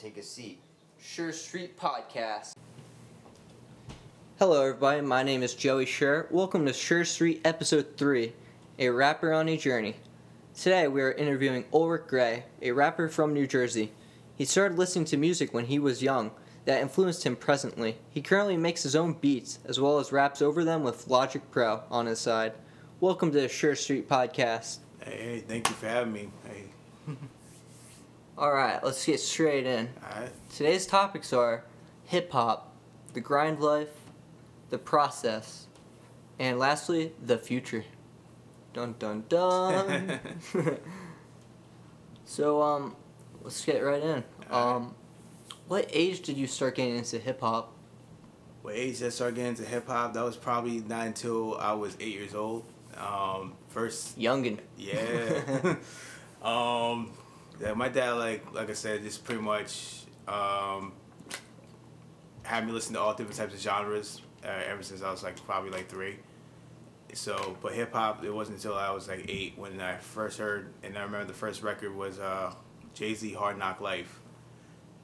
take a seat. Sure Street Podcast. Hello, everybody. My name is Joey Sure. Welcome to Sure Street Episode 3 A Rapper on a Journey. Today, we are interviewing Ulrich Gray, a rapper from New Jersey. He started listening to music when he was young that influenced him presently. He currently makes his own beats as well as raps over them with Logic Pro on his side. Welcome to the Sure Street Podcast. Hey, hey, thank you for having me. Hey, All right, let's get straight in. alright. Today's topics are hip hop, the grind life, the process, and lastly, the future. Dun dun dun. so um, let's get right in. Um, what age did you start getting into hip hop? What age did I start getting into hip hop? That was probably not until I was eight years old. Um, first, Youngin. yeah. um, yeah, my dad, like like I said, just pretty much um, had me listen to all different types of genres uh, ever since I was like probably like three. So, but hip hop, it wasn't until I was like eight when I first heard, and I remember the first record was uh, Jay Z Hard Knock Life.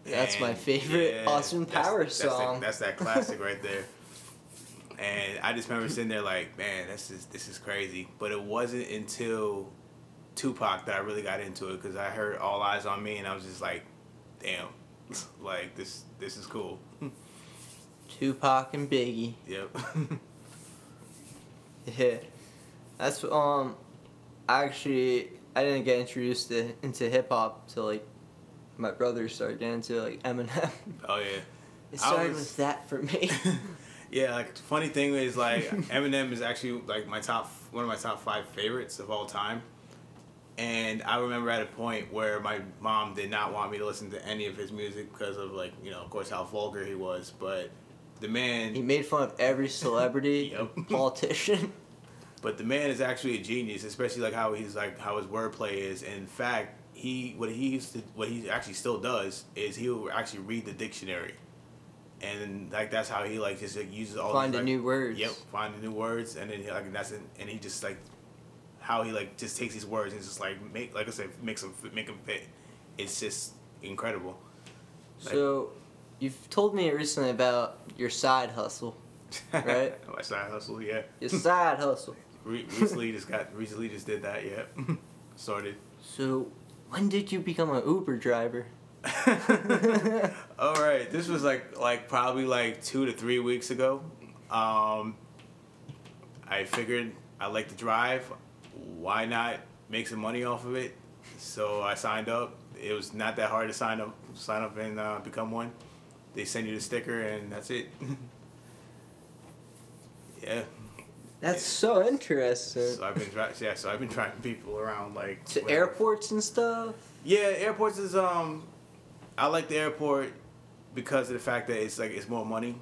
That's my And, favorite Austin that's- Powers that's song. That, that's that classic right there. And I just remember sitting there like, man, this is this is crazy. But it wasn't until Tupac that I really got into it because I heard All Eyez on Me and I was just like, damn, like this this is cool. Tupac and Biggie. Yep. Yeah, that's um, actually I didn't get introduced to, into hip hop till like my brother started getting into like Eminem. oh yeah. It started was- with that for me. yeah, like funny thing is like Eminem is actually like my top one of my top five favorites of all time. And I remember at a point where my mom did not want me to listen to any of his music because of like, you know, of course how vulgar he was, but the man he made fun of every celebrity, Yep. politician. but the man is actually a genius, especially like how he's like how his wordplay is. In fact, he what he used to what he actually still does is he'll actually read the dictionary. And like that's how he like just like, uses all the Find these, like, new words. Yep, find the new words, and then he, like and that's and he just like how he like just takes these words and just like make like I said makes them make them fit. It's just incredible. So, you've told me recently about your side hustle, Right. My side hustle, yeah. your side hustle. Re- recently just got recently just did that, yeah. Started. So, when did you become an Uber driver? All right, this was like like probably like two to three weeks ago. Um, I figured I like to drive. Why not make some money off of it? So I signed up. It was not that hard to sign up, sign up and uh, become one. They send you the sticker and that's it. yeah. That's so interesting. So I've been dri- yeah. So I've been driving people around like to whatever. airports and stuff. Yeah, airports is um, I like the airport because of the fact that it's like it's more money.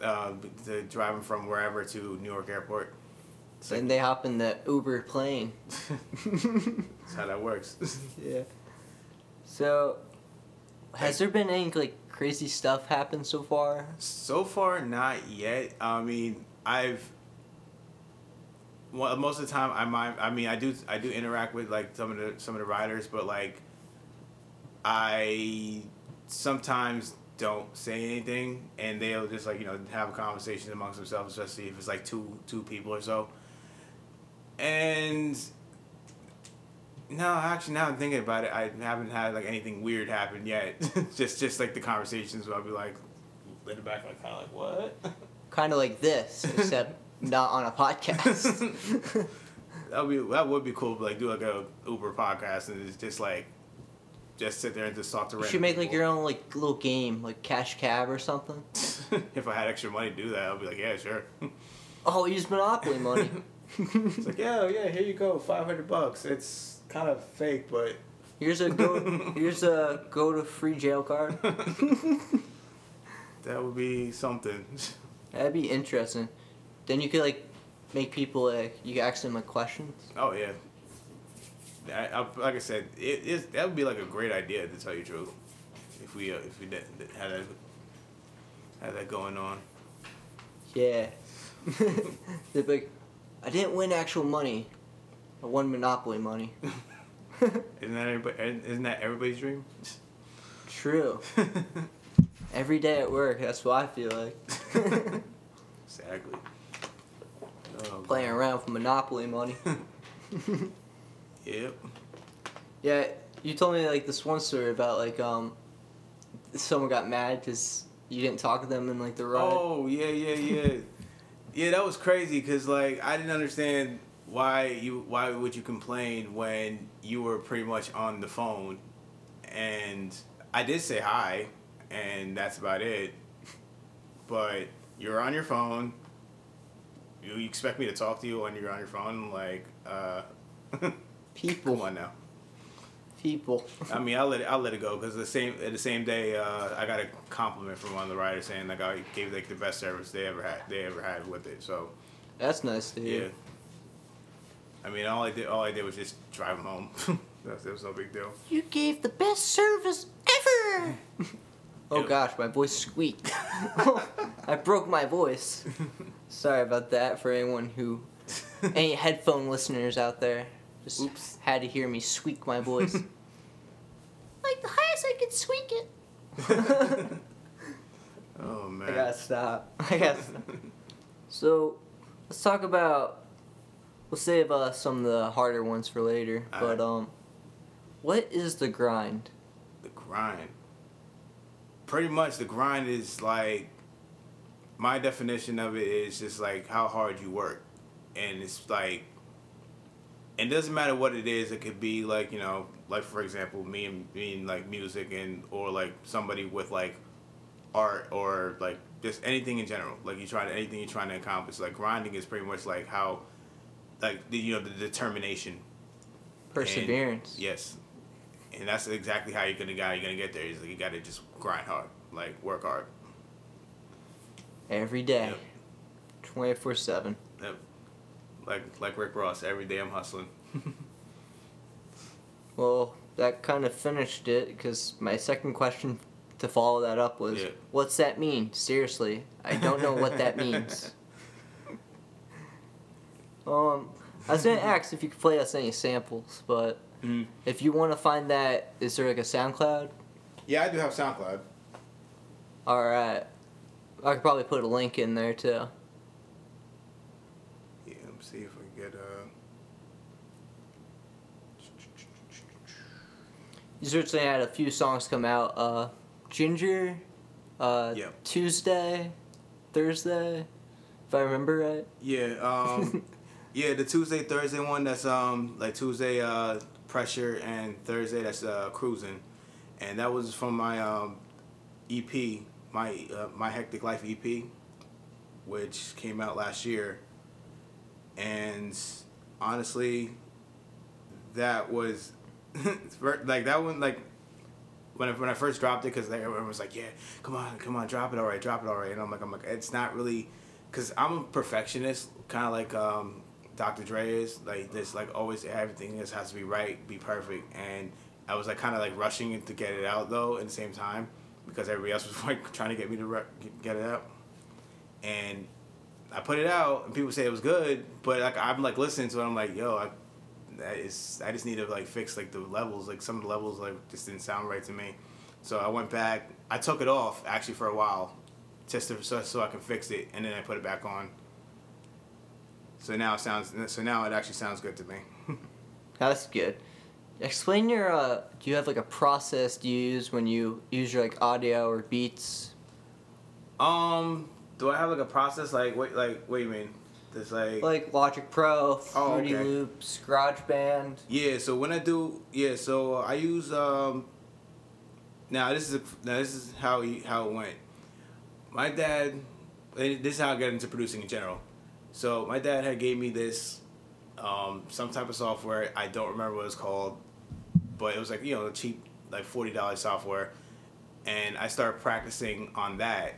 Uh, to driving from wherever to New York Airport. And they hop in the Uber plane. that's how that works. yeah. So, has there been any like crazy stuff happen so far? so far, not yet. I mean, I've. Well, most of the time, I might. I mean, I do. I do interact with like some of the some of the riders, but like, I sometimes don't say anything, and they'll just like you know have a conversation amongst themselves, especially if it's like two two people or so. And no, actually, now I'm thinking about it, I haven't had like anything weird happen yet. just just like the conversations where I'll be like, the back, like kind of like what. Kind of like this, except not on a podcast. That would be that would be cool. But like do like a Uber podcast and it's just like just sit there and just talk to. you should make like your own like little game, like Cash Cab or something. if I had extra money to do that, I'd be like, yeah, sure. Oh, use Monopoly money. It's like, yeah, yeah, here you go, five hundred bucks. It's kind of fake, but Here's a go. here's a go to free jail card. that would be something. That'd be interesting. Then you could like make people like you could ask them like questions. Oh yeah. I, I, like I said, it is that would be like a great idea to tell you the truth. If we uh, if we did, had that had that going on. Yeah. They'd be like, I didn't win actual money. I won Monopoly money. Isn't that everybody? Isn't that everybody's dream? True. Every day at work, that's what I feel like. exactly. Oh, Playing around with Monopoly money. Yep. Yeah, you told me like this one story about like um, someone got mad because you didn't talk to them in like the ride. Oh yeah, yeah, yeah, yeah. That was crazy because like I didn't understand why you why would you complain when you were pretty much on the phone, and I did say hi, and that's about it. But you're on your phone. You expect me to talk to you when you're on your phone? Like, uh, People, come on now. People. I mean, I'll let it, I'll let it go because the same the same day uh, I got a compliment from one of the writers saying like I gave like the best service they ever had they ever had with it. So That's nice to yeah. I mean, all I did all I did was just drive them home. That's it was no big deal. You gave the best service ever. oh Yep. gosh, my voice squeaked. I broke my voice. Sorry about that for anyone who, any headphone listeners out there, just Oops. had to hear me squeak my voice. like the highest I could squeak it. Oh man. I gotta stop. I gotta stop. So, let's talk about. We'll save uh, some of the harder ones for later. Alright. But um, what is the grind? the grind. Pretty much, the grind is like my definition of it is just like how hard you work, and it's like it doesn't matter what it is. It could be like you know, like for example, me and and like music and or like somebody with like art or like just anything in general. Like you try to anything you're trying to accomplish. Like grinding is pretty much like how like the, you know the determination Perseverance. Yes, and that's exactly how you're gonna how you're gonna get there. Is like you gotta just grind hard, like work hard. Every day. Yep. 24 7. Yep. Like like Rick Ross, every day I'm hustling. Well, that kind of finished it because my second question to follow that up was Yeah. what's that mean? Seriously, I don't know what that means. Um, I was gonna ask if you could play us any samples, but Mhm. if you want to find that, is there like a SoundCloud? Yeah, I do have SoundCloud. All right, I could probably put a link in there too. Yeah, let me see if I can get uh. You certainly had a few songs come out. Uh, Ginger, uh, Yep. Tuesday, Thursday, if I remember right. Yeah, um, yeah, the Tuesday Thursday one that's um like Tuesday uh pressure and Thursday that's uh cruising, and that was from my um EP, my uh, my hectic life EP, which came out last year, and honestly, that was like that one like when I, when I first dropped it because everyone was like, yeah, come on, come on, drop it alright, drop it alright, and I'm like, I'm like, it's not really, because I'm a perfectionist, kind of like um, Dr. Dre is, like this, like always everything just has to be right, be perfect, and I was like kind of like rushing to get it out though at the same time because everybody else was like trying to get me to re- get it out, and I put it out and people say it was good, but like I'm like listening to it, I'm like, yo, I, that is I just need to like fix like the levels, like some of the levels like just didn't sound right to me. So I went back. I took it off actually for a while, just to, so so I can fix it, and then I put it back on. So now it sounds. So now it actually sounds good to me. That's good. Explain your. Uh, do you have like a process you use when you use your like audio or beats? um, do I have like a process? Like wait, like what do you mean? There's like. Like Logic Pro, Oh, Fruity okay. Loops, GarageBand. Yeah, so when I do, yeah, so I use um. Now this is a, now this is how he, how it went. My dad, this is how I got into producing in general. So my dad had gave me this, um, some type of software. I don't remember what it's called, but it was like you know cheap like forty dollars software, and I started practicing on that,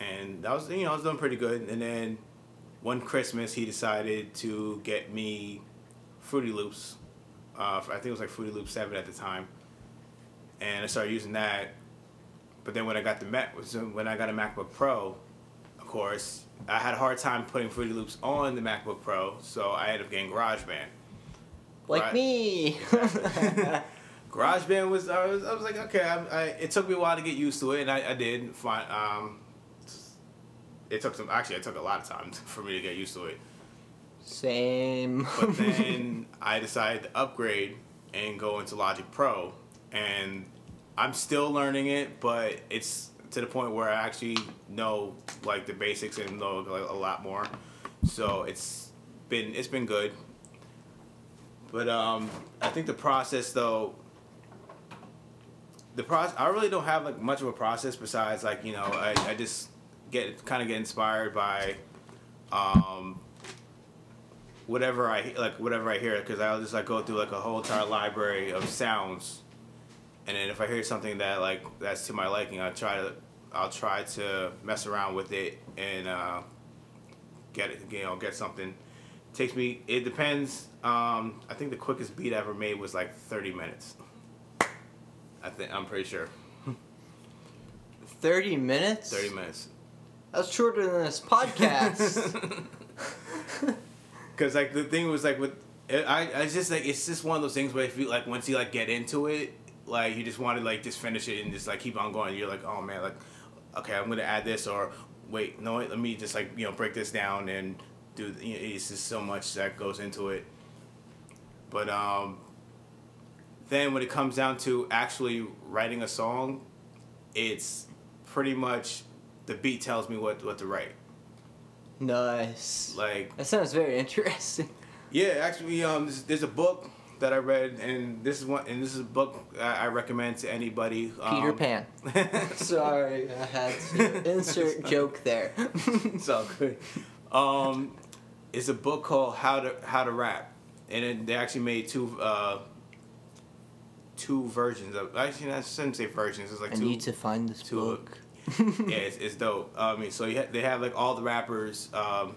and that was you know I was doing pretty good. And then one Christmas he decided to get me Fruity Loops. Uh, I think it was like Fruity Loop Seven at the time, and I started using that. But then when I got the Mac, when I got a MacBook Pro, of course, I had a hard time putting Fruity Loops on the MacBook Pro, so I ended up getting GarageBand. Like me. GarageBand was I was I was like okay I, I it took me a while to get used to it and I, I did find um it took some actually it took a lot of time for me to get used to it. Same. but then I decided to upgrade and go into Logic Pro and I'm still learning it but it's to the point where I actually know like the basics and know like, a lot more. So it's been it's been good. But um I think the process though the process I really don't have like much of a process besides like you know I, I just get kind of get inspired by um whatever I like whatever I hear because I'll just like go through like a whole entire library of sounds and then if I hear something that like that's to my liking I'll try to I'll try to mess around with it and uh, get it you know get something takes me it depends um, I think the quickest beat I ever made was like 30 minutes I think I'm pretty sure. 30 minutes? 30 minutes. That's shorter than this podcast. Cause like the thing was like with I I just like it's just one of those things where if you like once you like get into it like you just want to like just finish it and just like keep on going you're like oh man like okay I'm gonna add this or wait no wait, let me just like you know break this down and do you know, it's just so much that goes into it but um then when it comes down to actually writing a song, it's pretty much the beat tells me what what to write. nice. Like That sounds very interesting. yeah, actually, um, there's, there's a book that I read, and this is one, and this is a book I, I recommend to anybody. Um, Peter Pan. Sorry, I had to insert joke there. it's all good. Um, it's a book called How to How to Rap, and it, they actually made two uh, two versions of. Actually, I shouldn't say versions. It's like I two. need to find this two- book. yeah, it's, it's dope. I mean, so you ha- they have like all the rappers, um,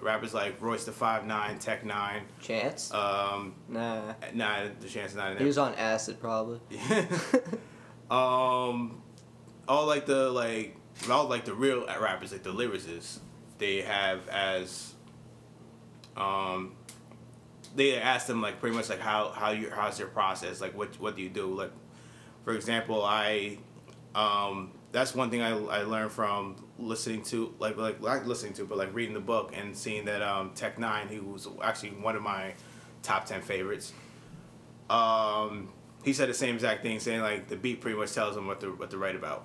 rappers like Royce da Five Nine, Tech Nine. Chance? Um, nah. nah, the chance is not in there. He was on acid, probably. um, all like the like all like the real rappers, like the lyricists, they have as um they ask them like pretty much like how how you how's your process like what what do you do like for example I um that's one thing I, I learned from listening to like like not listening to but like reading the book and seeing that um Tech Nine he was actually one of my top ten favorites um he said the same exact thing saying like the beat pretty much tells him what to what to write about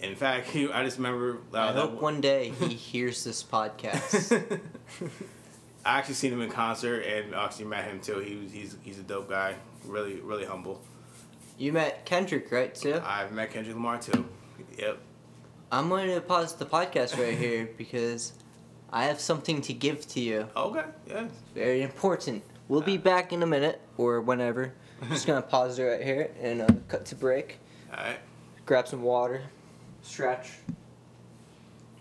in fact he, I just remember uh, I that hope one day he hears this podcast. I actually seen him in concert and actually met him too. He was he's he's a dope guy. Really really humble. You met Kendrick, right, too? I've met Kendrick Lamar too. Yep. I'm going to pause the podcast right here because I have something to give to you. Okay. Yeah. Very important. We'll be back in a minute or whenever. Just gonna pause it right here and uh, cut to break. All right. Grab some water, stretch,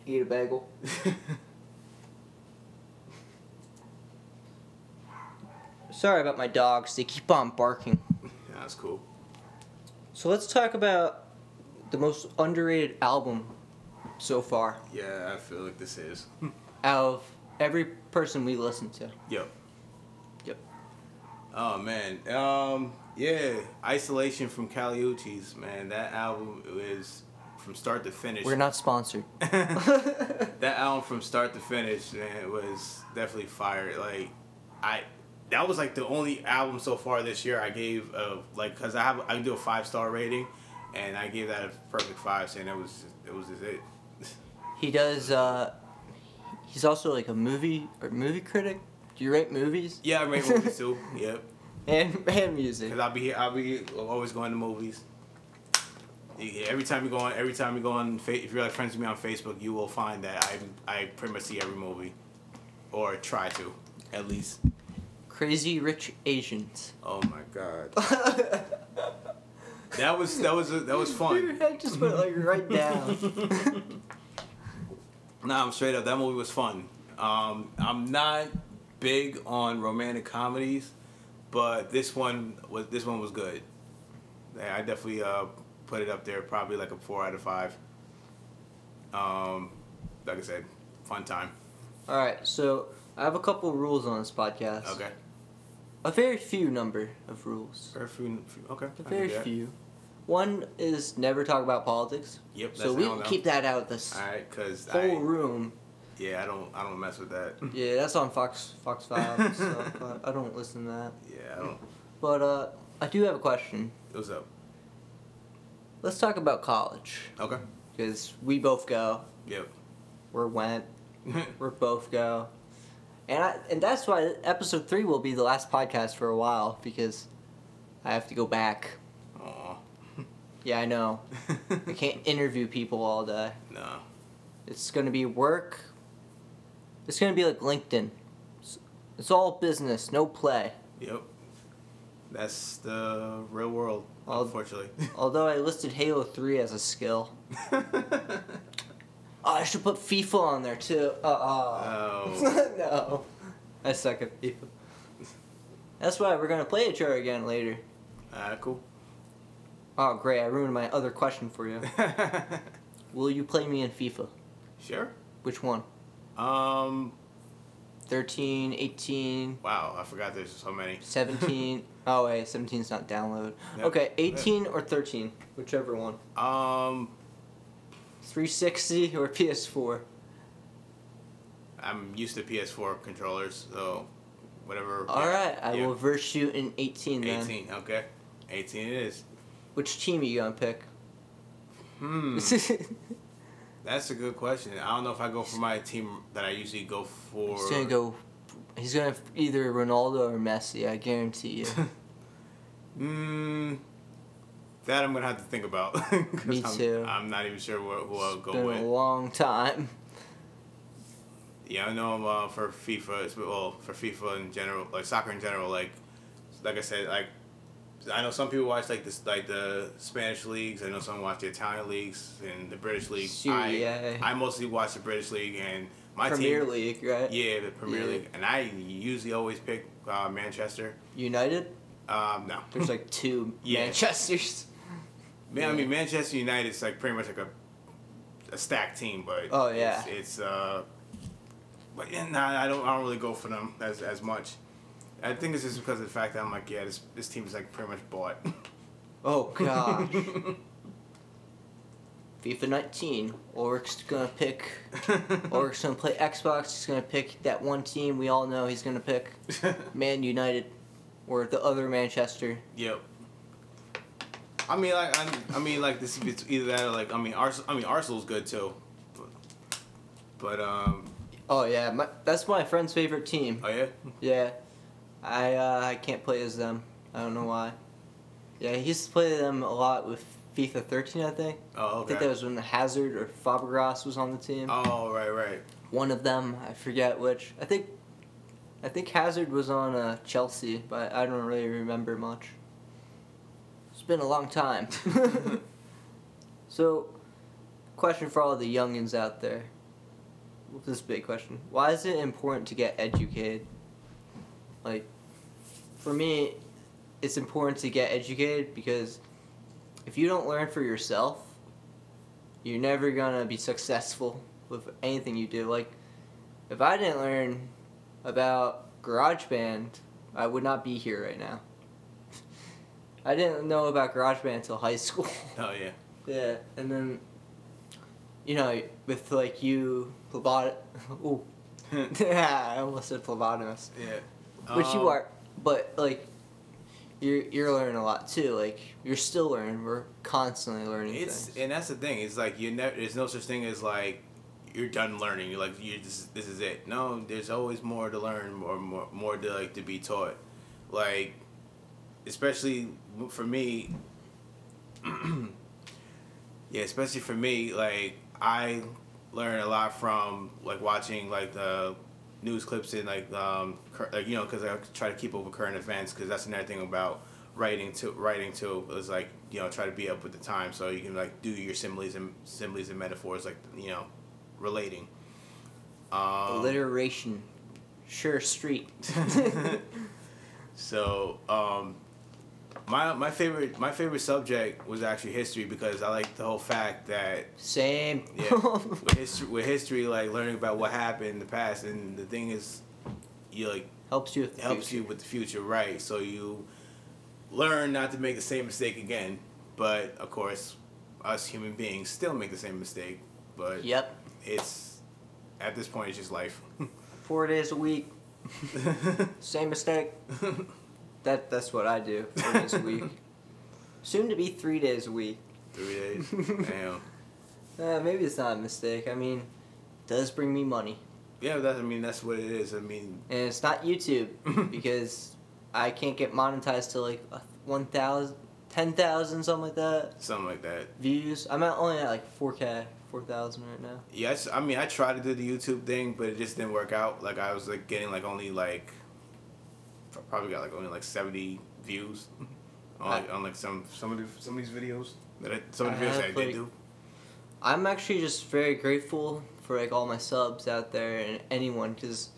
eat a bagel. Sorry about my dogs. They keep on barking. That's cool. So let's talk about the most underrated album so far Yeah, I feel like this is. out of every person we listen to. Yep. Yep. Oh man. Um. Yeah. Isolation from Kali Uchis, man. That album is from start to finish. We're not sponsored. that album from start to finish, man, was definitely fire. Like, I that was like the only album so far this year I gave uh like because I have I do a five star rating, and I gave that a perfect five, saying it was it was just it. He does. uh He's also like a movie or movie critic. Do you rate movies Yeah, I rate movies too. Yep, and and music? because I'll be here. I'll be always going to movies. Every time you go on, every time you go on, if you're like friends with me on Facebook, you will find that I I pretty much see every movie, or try to, at least. Crazy Rich Asians. Oh my god. That was that was that was Your fun. head just went like right down. Nah, I'm straight up. That movie was fun. Um, I'm not big on romantic comedies, but this one was this one was good. I definitely uh, put it up there, probably like a four out of five. Um, like I said, fun time. All right, so I have a couple rules on this podcast. Okay. a very few number of rules. Very few. Okay. A I very few. One is never talk about politics. Yep. So we I will keep that out of this All right, cause whole I room. yeah I don't I don't mess with that. Yeah, that's on Fox Fox Five. But I don't listen to that. Yeah, I don't. But uh, I do have a question. What's up? Let's talk about college Okay. because we both go. Yep. We're went. We're both go. And I, and that's why episode three will be the last podcast for a while because I have to go back. Aw. Yeah, I know. I can't interview people all day. no. It's gonna be work. It's gonna be like LinkedIn. It's, it's all business, no play. Yep. That's the real world, I'll- unfortunately. Although I listed Halo Three as a skill. Oh, I should put FIFA on there too. Uh, uh. Oh. no. I suck at FIFA. That's why we're gonna play each other again later. Alright, cool. Oh, great! I ruined my other question for you. Will you play me in FIFA? sure. Which one? Um. 13, 18, Wow, I forgot there's so many. 17. oh, wait, 17's not download. Yep. Okay, 18 or 13, whichever one. Um. 360 or PS4. I'm used to PS4 controllers, so whatever. All yeah, right, I yeah. will verse you in 18 then. 18. Okay. 18 it is. Which team are you gonna pick? Hmm. That's a good question. I don't know if I go for my team that I usually go for. he's gonna go. He's gonna either Ronaldo or Messi. I guarantee you. Hmm. That I'm gonna have to think about. Me I'm, too. I'm not even sure who, who I'll It's go been with. a long time. Yeah, I know uh, for FIFA. It's, well, for FIFA in general, like soccer in general. Like, like I said, like I know some people watch like this, like the Spanish leagues. I know some watch the Italian leagues and the British league. Serie A. I mostly watch the British league and my Premier team. League, right? Yeah, the Premier Yeah. League, and I usually always pick uh, Manchester. United. Um, no, There's like two Yeah. Manchesters. Man, I mean Manchester United's like pretty much like a a stacked team, but Oh, yeah. it's, it's uh, but yeah, nah, I don't I don't really go for them as as much. I think it's just because of the fact that I'm like, yeah, this this team is like pretty much bought. Oh gosh. FIFA 19. Ulrich's gonna pick. Ulrich's gonna play Xbox. He's gonna pick that one team we all know he's gonna pick. Man United, or the other Manchester. yep. I mean, like I, I mean, like this it's either that or like I mean, Ars- I mean Arsenal's good too. But, but um, Oh yeah, my, that's my friend's favorite team. oh yeah, Yeah, I uh, I can't play as them. I don't know why. Yeah, he used to play them a lot with FIFA 13, I think. oh okay. I think that was when Hazard or Fabregas was on the team. Oh right, right. One of them, I forget which. I think, I think Hazard was on uh, Chelsea, but I don't really remember much. It's been a long time. so, question for all the youngins out there. This is a big question. Why is it important to get educated? Like, for me, it's important to get educated because if you don't learn for yourself, you're never gonna be successful with anything you do. Like, if I didn't learn about GarageBand, I would not be here right now. I didn't know about GarageBand until high school. Oh yeah. yeah, and then, you know, with like you, Plebot. Ooh. yeah, I almost said phlebotomist. Yeah. Which you Um, are, but like, you're you're learning a lot too. Like you're still learning. We're constantly learning It's things. and that's the thing. It's like you never. There's no such thing as like you're done learning. You're like you. This, this is it. No, there's always more to learn, more more more to like to be taught. Like, especially for me. yeah, especially for me, like I learn a lot from like watching like the news clips and like um cur- like you know because I try to keep up with current events because that's another thing about writing to writing too is like you know try to be up with the time so you can like do your similes and similes and metaphors like you know relating. Um, Alliteration. Sure, street. so um, my my favorite my favorite subject was actually history because I like the whole fact that Same. yeah with history with history like learning about what happened in the past and the thing is you like helps you with the helps future. you with the future, right? So you learn not to make the same mistake again. But of course, us human beings still make the same mistake. But Yep. it's at this point, it's just life. Four days a week, same mistake. That that's what I do. Four days a week. Soon to be three days a week. Three days. Damn. Uh, maybe it's not a mistake. I mean, it does bring me money, Yeah, that's. I mean, that's what it is. I mean, and it's not YouTube because I can't get monetized till like a 1,000, 10,000, something like that something like that. views. I'm at only at like 4K, 4,000 right now. Yes, I mean, I tried to do the YouTube thing, but it just didn't work out. Like, I was like getting like only like probably got like only like seventy views on like, on like some some of the, some of these videos that I, some of the I videos that I did like, do. I'm actually just very grateful for like all my subs out there and anyone because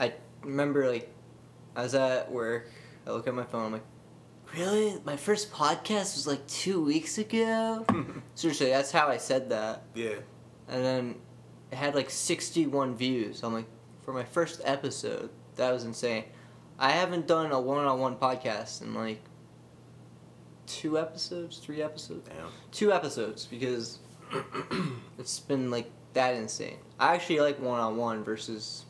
I remember like I was at work. I look at my phone. I'm like, really? My first podcast was like two weeks ago. Seriously, that's how I said that. Yeah, And then it had like 61 views. I'm like, for my first episode, that was insane. I haven't done a one-on-one podcast in like two episodes, three episodes damn. two episodes because it's been like that insane. I actually like one on one versus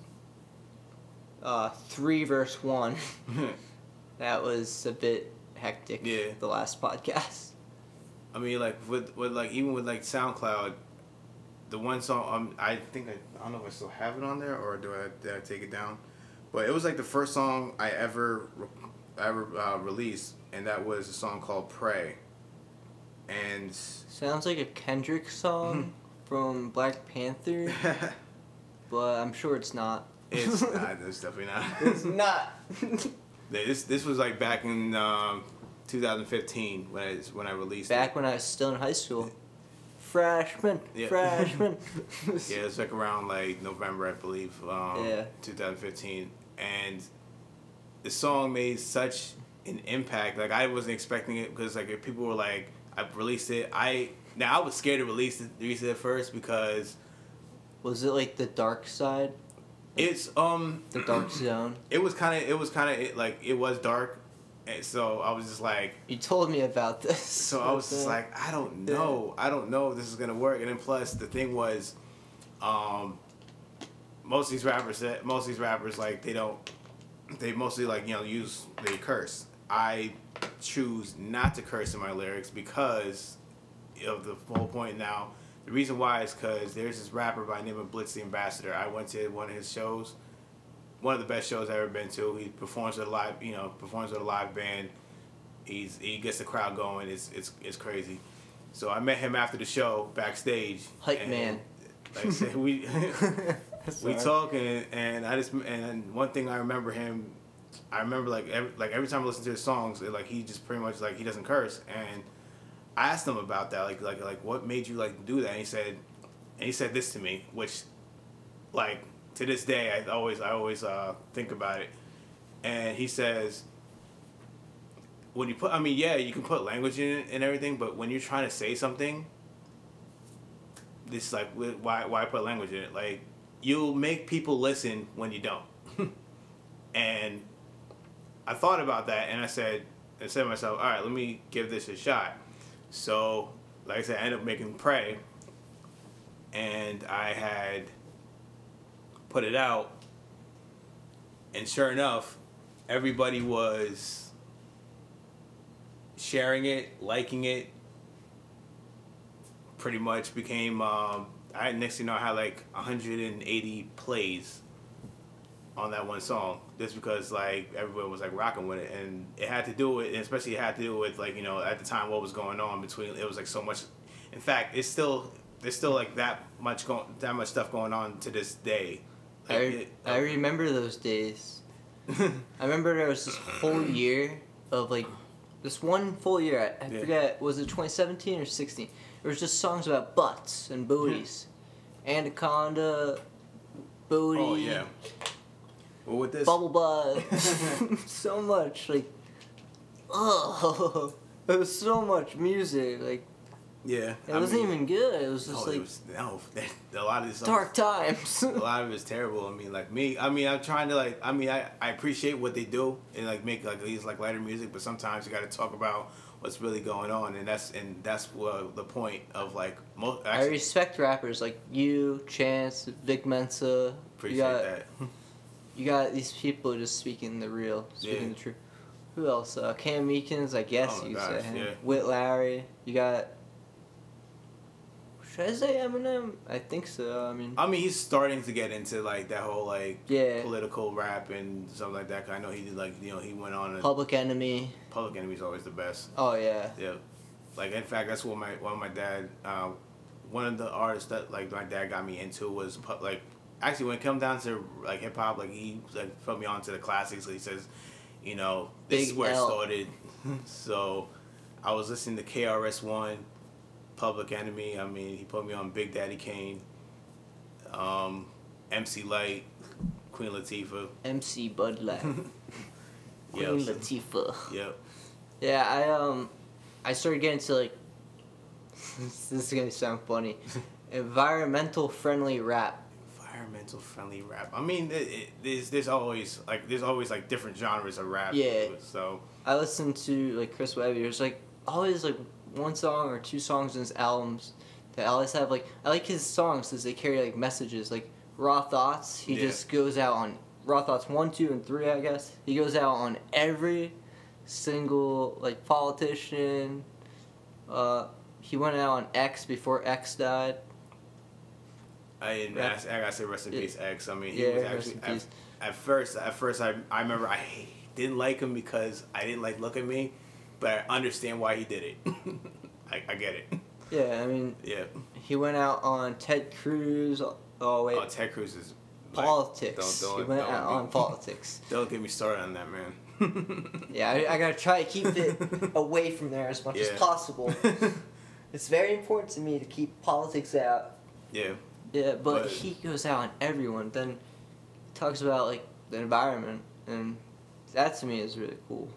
uh, three versus one. that was a bit hectic. Yeah. The last podcast. I mean, like with with like even with like SoundCloud, the one song um I think I, I don't know if I still have it on there or do I did I take it down, but it was like the first song I ever ever uh, released, and that was a song called "Pray," and Sounds like a Kendrick song from Black Panther, but I'm sure it's not. it's not. It's definitely not. it's not. This this was like back in um, 2015 when I when I released Back when I was still in high school. Freshman, Yeah. freshman. Yeah, it's like around like November, I believe. Um, Yeah. 2015, and the song made such an impact. Like I wasn't expecting it because like if people were like, I released it. I now I was scared to release it, release it at first because Was it like the dark side? it's um The dark zone? it was kind of it was kind of like it was dark, and so I was just like. You told me about this. So I was just like, I don't know. I don't know if this is gonna work. And then plus the thing was, um, most of these rappers that most of these rappers like they don't they mostly like, you know, use they curse. I choose not to curse in my lyrics because of the whole point now. The reason why is because there's this rapper by the name of Blitz the Ambassador. I went to one of his shows, one of the best shows I've ever been to. He performs with a live, you know, performs with a live band. He's he gets the crowd going. It's it's it's crazy. So I met him after the show backstage. Hype man. Like I said, we we talk and, and I just and one thing I remember him, I remember like every, like every time I listen to his songs, it, like he just pretty much like he doesn't curse. And I asked him about that like like like what made you like do that? And he said and he said this to me which like to this day I always I always uh, think about it. And he says when you put I mean yeah you can put language in it and everything but when you're trying to say something this like why why put language in it? Like you'll make people listen when you don't. And I thought about that and I said I said to myself all right let me give this a shot. So like I said I ended up making pray and I had put it out and sure enough everybody was sharing it liking it pretty much became um, I next thing you know I had like 180 plays on that one song just because like everyone was like rocking with it and it had to do with and especially it had to do with like you know at the time what was going on between it was like so much in fact it's still there's still like that much going that much stuff going on to this day I, Like, re- it- I oh. remember those days. I remember there was this whole year of like this one full year. I, I Yeah. forget was it 2017 or 16. There was just songs about butts and booties, hmm. anaconda, booty, oh yeah well with this bubble butt, so much like, oh, there was so much music like Yeah, It I wasn't mean, even good. It was just oh, no, like it was, no, a lot of this dark times. a lot of it's terrible. I mean, like me, I mean, I'm trying to like, I mean, I, I appreciate what they do and like make like these like lighter music, but sometimes you got to talk about what's really going on, and that's and that's what the point of like most. I respect rappers like you, Chance, Vic Mensa. appreciate you got, that. You got these people just speaking the real, speaking Yeah. the truth. Who else? Uh, Cam Meekins, I guess Oh you gosh, say. yeah. Witt Lowry. You got. Should I say Eminem? I think so. I mean, I mean, he's starting to get into like that whole like yeah. political rap and stuff like that. 'cause I know he did like you know he went on a Public Enemy. Public Enemy's always the best. Oh yeah. Yeah, like in fact, that's what my one of my dad, uh, one of the artists that like my dad got me into was like actually when it come down to like hip hop, like he like put me on to the classics. he says, you know, this is where L. it started. so, I was listening to KRS One, Public Enemy. I mean, he put me on Big Daddy Kane, um, MC Lyte, Queen Latifah. MC Bud Light. Queen Yep. Latifah. Yep. Yeah, I um, I started getting to like. this is gonna sound funny. Environmental friendly rap. environmental friendly rap. I mean, it, it, there's there's always like there's always like different genres of rap. Yeah. So I listened to like Chris Webby. There's like always like one song or two songs in his albums that always have like I like his songs because they carry like messages. Like Raw Thoughts, he Yeah. just goes out on Raw Thoughts one, two, and three. I guess he goes out on every single like politician. Uh, he went out on X before X died. I didn't Rap- ask, I gotta say rest in peace X. I mean, he Yeah, was actually at, at first at first I I remember I didn't like him because I didn't like look at me, but I understand why he did it. I, I get it. Yeah, I mean Yeah. he went out on Ted Cruz. Oh, oh wait, Oh, Ted Cruz is like, politics. don't- don't- he went don't out on politics. Don't get me started on that, man. Yeah, I, I gotta try to keep it away from there as much as possible. It's very important to me to keep politics out. yeah. Yeah, but But- he goes out on everyone. Then talks about like the environment, and that to me is really cool.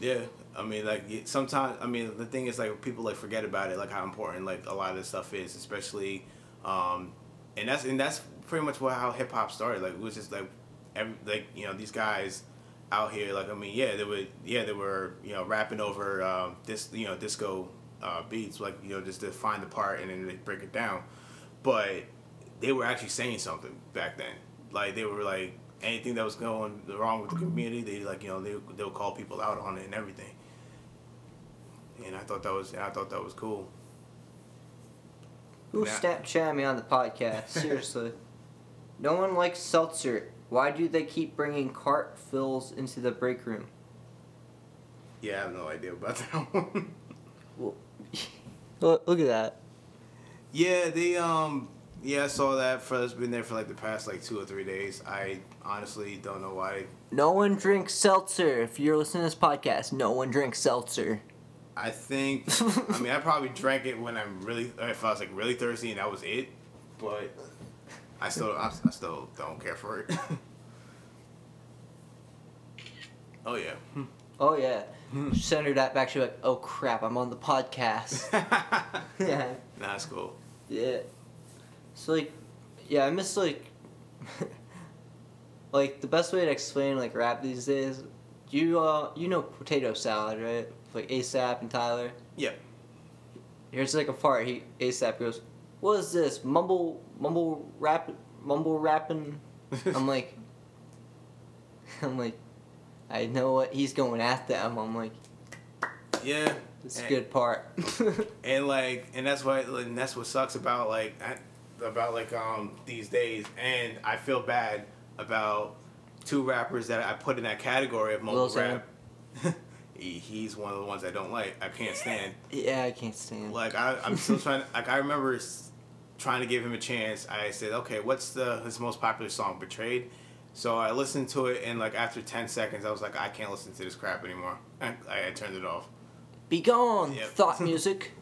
Yeah, I mean, like sometimes, I mean, the thing is, like people like forget about it, like how important like a lot of this stuff is, especially, um, and that's and that's pretty much what how hip hop started. Like it was just like, every, like you know these guys out here, like I mean, yeah, they were yeah they were you know rapping over um, this you know disco uh, beats, like you know just to find the part and then they break it down, but they were actually saying something back then. Like they were like anything that was going wrong with the community, they like you know they they'll call people out on it and everything. And I thought that was I thought that was cool. Who. Snapchat me on the podcast? Seriously, no one likes seltzer. Why do they keep bringing cart fills into the break room? Yeah, I have no idea about that one. Look, look at that. yeah, they um yeah I saw that for it's been there for like the past like two or three days. I honestly don't know why. No one drinks seltzer. If you're listening to this podcast, no one drinks seltzer. I think I mean I probably drank it when I'm really if I was like really thirsty and that was it, but I still I, I still don't care for it. oh yeah. Oh yeah. Send her that back. She's like, oh crap, I'm on the podcast. yeah. Nah, that's cool. Yeah. So like, yeah, I miss like, like the best way to explain like rap these days. You uh, you know potato salad, right? Like ASAP and Tyler. Yeah. Here's like a part. He ASAP goes, "What is this? Mumble, mumble rap, mumble rapping." I'm like, I'm like, I know what he's going at them. I'm like, Yeah. it's a good part. and like and that's what and that's what sucks about like about like um these days and i feel bad about two rappers that i put in that category of mumble rap he, he's one of the ones i don't like i can't stand yeah, I can't stand. like I, i'm still trying like i remember trying to give him a chance i said okay what's the his most popular song betrayed so i listened to it and like after 10 seconds i was like i can't listen to this crap anymore i, I turned it off Be gone, Yep. thought music.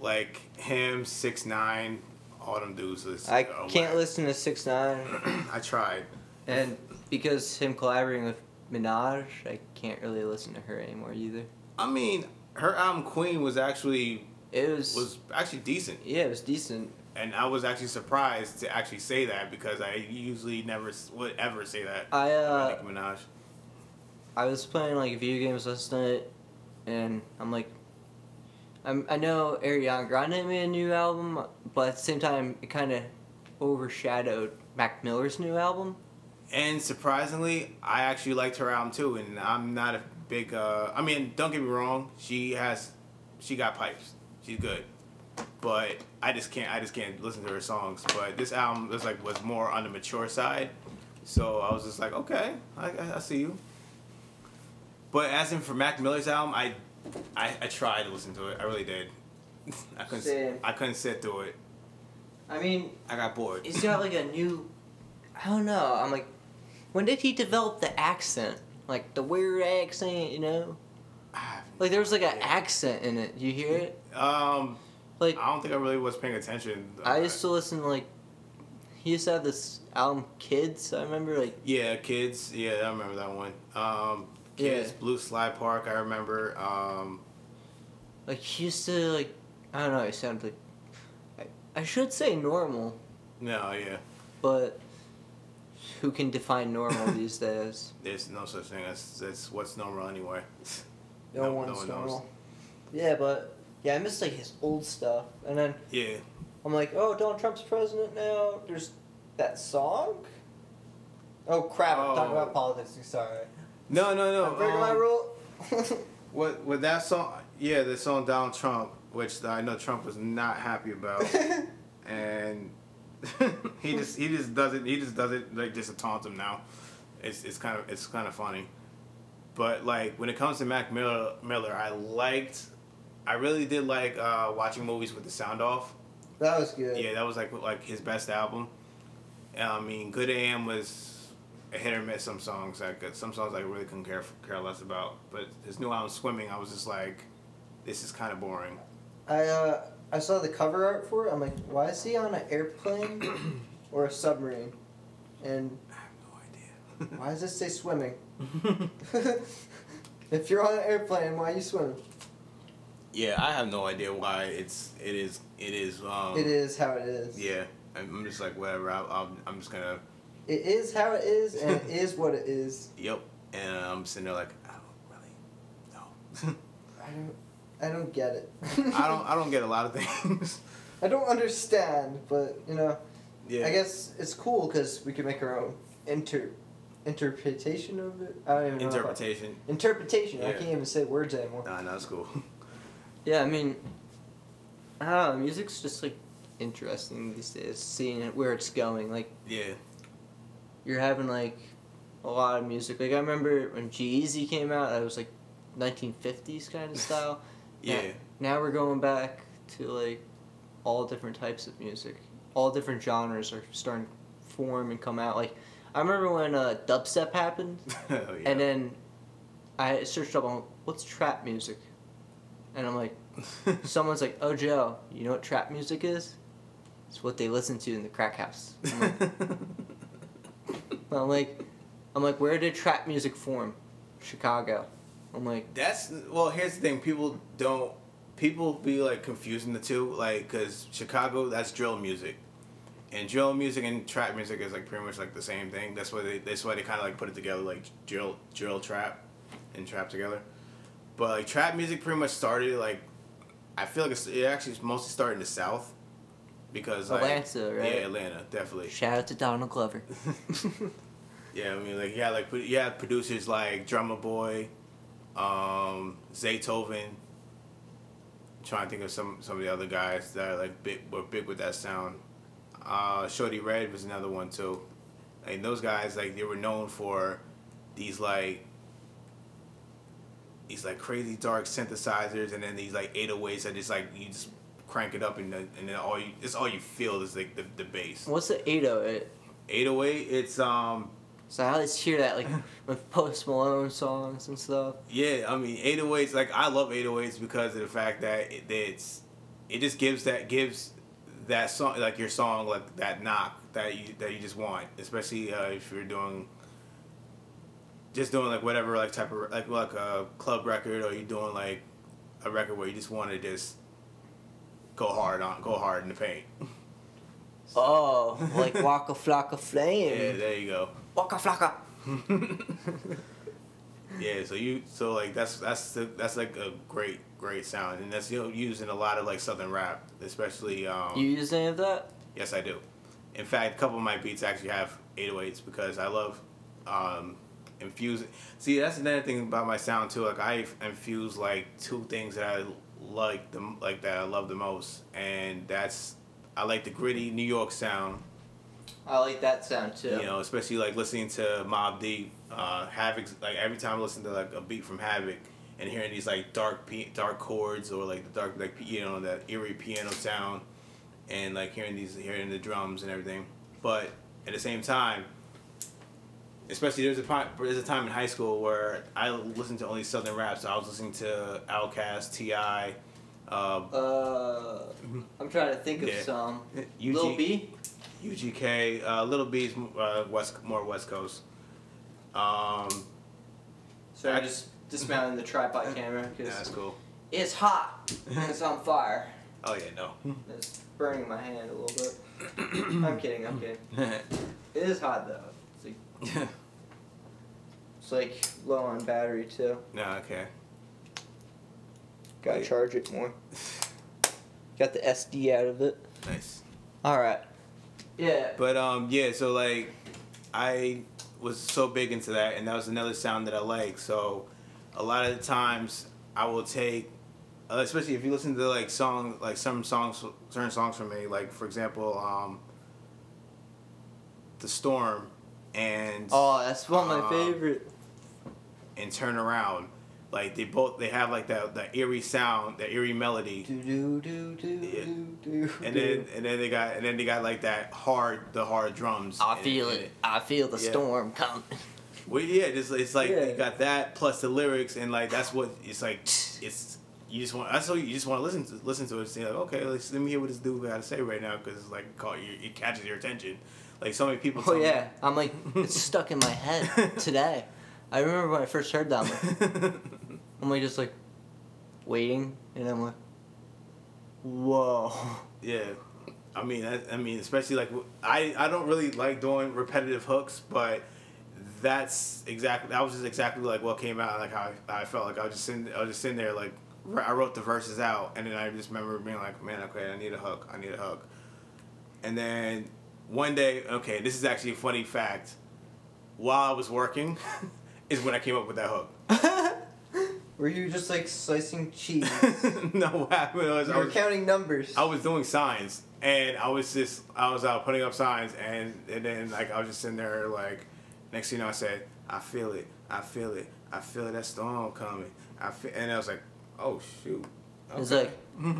like him, six nine, all them dudes. I oh are can't listen to Six Nine, I tried. and because him collaborating with Minaj, I can't really listen to her anymore either. I mean, her album Queen was actually It was, was actually decent, yeah, it was decent. and I was actually surprised to actually say that because I usually never would ever say that. I uh Nicki Minaj. I was playing like video games last night, and I'm like, I'm I know Ariana Grande made a new album, but at the same time, it kind of overshadowed Mac Miller's new album. And surprisingly, I actually liked her album too. And I'm not a big. Uh, I mean, don't get me wrong. She has, she got pipes. She's good, but I just can't. I just can't listen to her songs. But this album was like was more on the mature side, so I was just like, okay, I, I, I see you. But as in for Mac Miller's album, I, I, I tried to listen to it. I really did. I couldn't. Same. I couldn't sit through it. I mean, I got bored. he's got like a new. I don't know. I'm like, when did he develop the accent? Like the weird accent, you know? Like there was like an accent in it. You hear it? Um, Like I don't think I really was paying attention. I used to listen to like. He used to have this album, Kids. I remember like Yeah, kids. Yeah, I remember that one. Um, kids, Yeah. Blue Slide Park. I remember. Um, Like he used to like I don't know. It sounded like I, I should say normal, no, yeah. but who can define normal these days? There's no such thing as as what's normal anyway. No, No- no one's one knows. normal. Yeah, but yeah, I miss like his old stuff, and then Yeah. I'm like, oh, Donald Trump's president now. There's that song. Oh crap! I'm talking Oh. about politics. Sorry. No, no, no. I'm breaking my um, rule. What with that song? Yeah, the song Donald Trump, which I know Trump was not happy about, and he just he just does it. He just does it like just taunt him now. It's it's kind of it's kind of funny, but like when it comes to Mac Miller, Miller, I liked, I really did like uh, watching movies with the sound off. that was good. Yeah, that was like like his best album. I mean, Good AM was a hit or miss. Some songs like some songs I really couldn't care care less about. But his new album, Swimming, I was just like, this is kind of boring. I uh I saw the cover art for it. I'm like, why is he on an airplane or a submarine? And I have no idea. why does it say swimming? if you're on an airplane, why are you swimming? yeah, I have no idea why it's it is it is. Um, it is how it is. Yeah, I'm I'm just like whatever. I'll, I'll, I'm just gonna. It is how it is, and it is what it is. Yep. And I'm sitting there like I don't really know. I don't. I don't get it. I don't I don't get a lot of things. I don't understand, but you know, yeah. I guess it's cool because we can make our own inter interpretation of it. I don't even know. if I- interpretation. Interpretation. I can't even say words anymore. Nah, no, it's cool. Yeah, I mean, I don't know. Music's just like interesting these days, seeing it where it's going. Like yeah. you're having like a lot of music. Like I remember when G-Eazy came out, that was like 1950s kind of style. Yeah. Now, now we're going back to like all different types of music. All different genres are starting to form and come out. Like I remember when uh, dubstep happened, Oh, yeah. and then I searched up on what's trap music, and I'm like, someone's like, "Oh Joe, you know what trap music is? It's what they listen to in the crack house." I'm like, I'm like, I'm like, where did trap music form? Chicago. I'm like, That's well. Here's the thing: people don't. People be like confusing the two, like because Chicago, that's drill music, and drill music and trap music is like pretty much like the same thing. That's why they. That's why they kind of like put it together, like drill, drill, trap, and trap together. But like trap music, pretty much started like. I feel like it's, it actually mostly started in the South, because like Atlanta, right? yeah, Atlanta, definitely. shout out to Donald Glover. Yeah, I mean, like, yeah, like, had producers like Drumma Boy, um, Zaytoven. trying to think of some some of the other guys that are like big were big with that sound. Uh, Shawty Redd was another one too. And those guys, like, they were known for these like these like crazy dark synthesizers, and then these like 808s that just like you just crank it up, and then and then all you it's all you feel is like the the bass. What's the 808? 808, it's um So I always hear that like with Post Malone songs and stuff. Yeah, I mean 808s. Like I love 808s because of the fact that it, it's it just gives that gives that song like your song like that knock that you that you just want, especially uh, if you're doing just doing like whatever like type of like like a club record or you're doing like a record where you just want to just go hard on go hard in the paint. Oh, like Waka Flocka Flame. Yeah, Flame. there you go. Waka Flocka. Yeah, so you so like that's that's the, that's like a great great sound, and that's you know, used in a lot of like southern rap, especially. Um, You use any of that? yes, I do. In fact, a couple of my beats actually have 808s because I love um, infusing. See, that's another thing about my sound too. Like I infuse like two things that I like the like that I love the most, and that's I like the gritty New York sound. I like that sound too. You know, especially like listening to Mobb Deep, uh, Havoc. Like every time I listen to like a beat from Havoc and hearing these like dark p- dark chords or like the dark like you know that eerie piano sound, and like hearing these hearing the drums and everything. But at the same time, especially there's a there's a time in high school where I listened to only southern rap. So I was listening to Outkast, T.I. Uh, Uh, I'm trying to think of Yeah. some. Lil B. UGK, uh, Lil B's uh, West more West Coast. Um, So I'm just dismounting the tripod camera yeah, because that's cool. it's hot and it's on fire. Oh yeah, no. It's burning my hand a little bit. I'm kidding. I'm kidding. It is hot though. It's like it's like low on battery too. no, okay. Gotta Wait. charge it more. Got the SD out of it. Nice. All right. Yeah. But um, yeah. So like, I was so big into that, and that was another sound that I like. So, a lot of the times I will take, uh, especially if you listen to like song, like some songs, certain songs from me. Like for example, um, the storm, and Oh, that's one of my Um, favorite. and turn around. Like they both they have like that that eerie sound, that eerie melody. Do do do do Yeah. do do. And then and then they got and then they got like that hard the hard drums. I And- feel and it. I feel the Yeah. storm coming. Well, yeah, it's, it's like Yeah. you got that plus the lyrics and like that's what it's like. It's you just want that's what you just want to listen to listen to it. See like okay, let's, let me hear what this dude got to say right now because it's like call you it catches your attention. Like so many people. Oh tell me- yeah, I'm like it's stuck in my head today. I remember when I first heard that. I'm like, I'm just like waiting, and I'm like, whoa. Yeah, I mean, I, I mean, especially like I, I don't really like doing repetitive hooks, but that's exactly that was just exactly like what came out, like how I, I felt like I was just sitting, I was just sitting there like I wrote the verses out, and then I just remember being like, man, okay, I need a hook, I need a hook, and then one day, okay, this is actually a funny fact. While I was working, is when I came up with that hook. Were you just like slicing cheese? no, what happened was you I were was, counting numbers. I was doing signs, and I was just I was out putting up signs, and and then like I was just sitting there like, next thing you know, I said, I feel it, I feel it, I feel that storm coming, I feel, and I was like, oh shoot. I was like,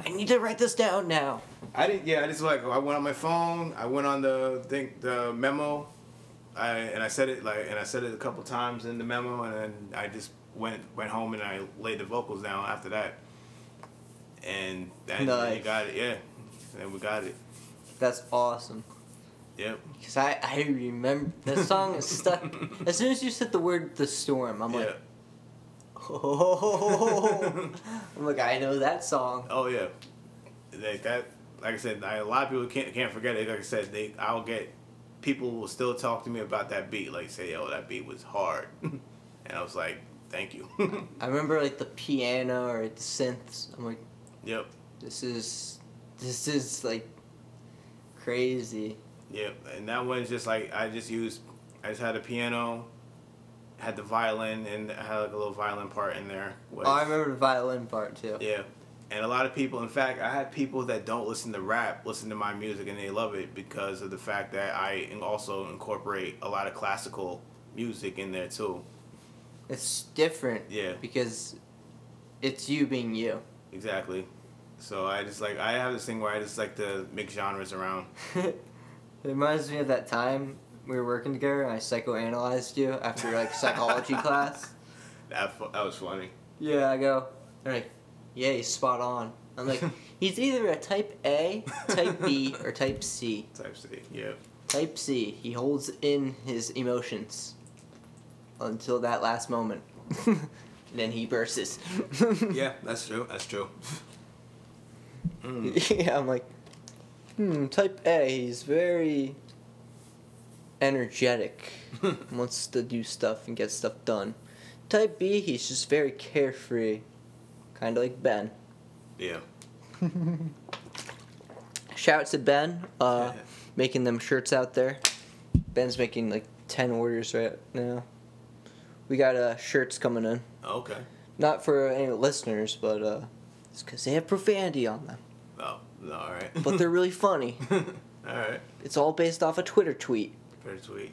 I need to write this down now. I didn't. Yeah, I just like I went on my phone. I went on the thing, the memo, I, and I said it like, and I said it a couple times in the memo, and then I just went went home and I laid the vocals down after that, and then Nice. you got it. Yeah, and we got it. That's awesome. Yep. Cause I, I remember the song is stuck. As soon as you said the word "the storm," I'm yeah. like, oh. I'm like, I know that song. Oh yeah. Like that. Like I said, I, a lot of people can't can't forget it. Like I said, they I'll get people will still talk to me about that beat. Like say, oh, that beat was hard, and I was like, thank you. I remember like the piano or the synths. I'm like, yep. this is, this is like, crazy. Yep. And that one's just like I just used. I just had a piano, had the violin, and I had like a little violin part in there. Which, Oh, I remember the violin part too. Yeah. And a lot of people, in fact, I had people that don't listen to rap listen to my music and they love it because of the fact that I also incorporate a lot of classical music in there too. It's different Yeah, because it's you being you. exactly. So I just like I have this thing where I just like to mix genres around. it reminds me of that time we were working together and I psychoanalyzed you after like psychology class. That that was funny. Yeah, I go. They're like, yeah, he's spot on. I'm like, he's either a type A, type B, or type C. Type C. Yeah. Type C, he holds in his emotions until that last moment. then he bursts. Yeah, that's true. That's true. Mm. yeah, I'm like, hmm, type A, he's very energetic, wants to do stuff and get stuff done. Type B, he's just very carefree, kind of like Ben. Yeah. Shout out to Ben, uh, making them shirts out there. Ben's making like 10 orders right now. We got uh, shirts coming in. Okay. Not for any listeners, but uh, it's because they have profanity on them. Oh, all right. But they're really funny. all right. It's all based off a Twitter tweet. Pretty sweet.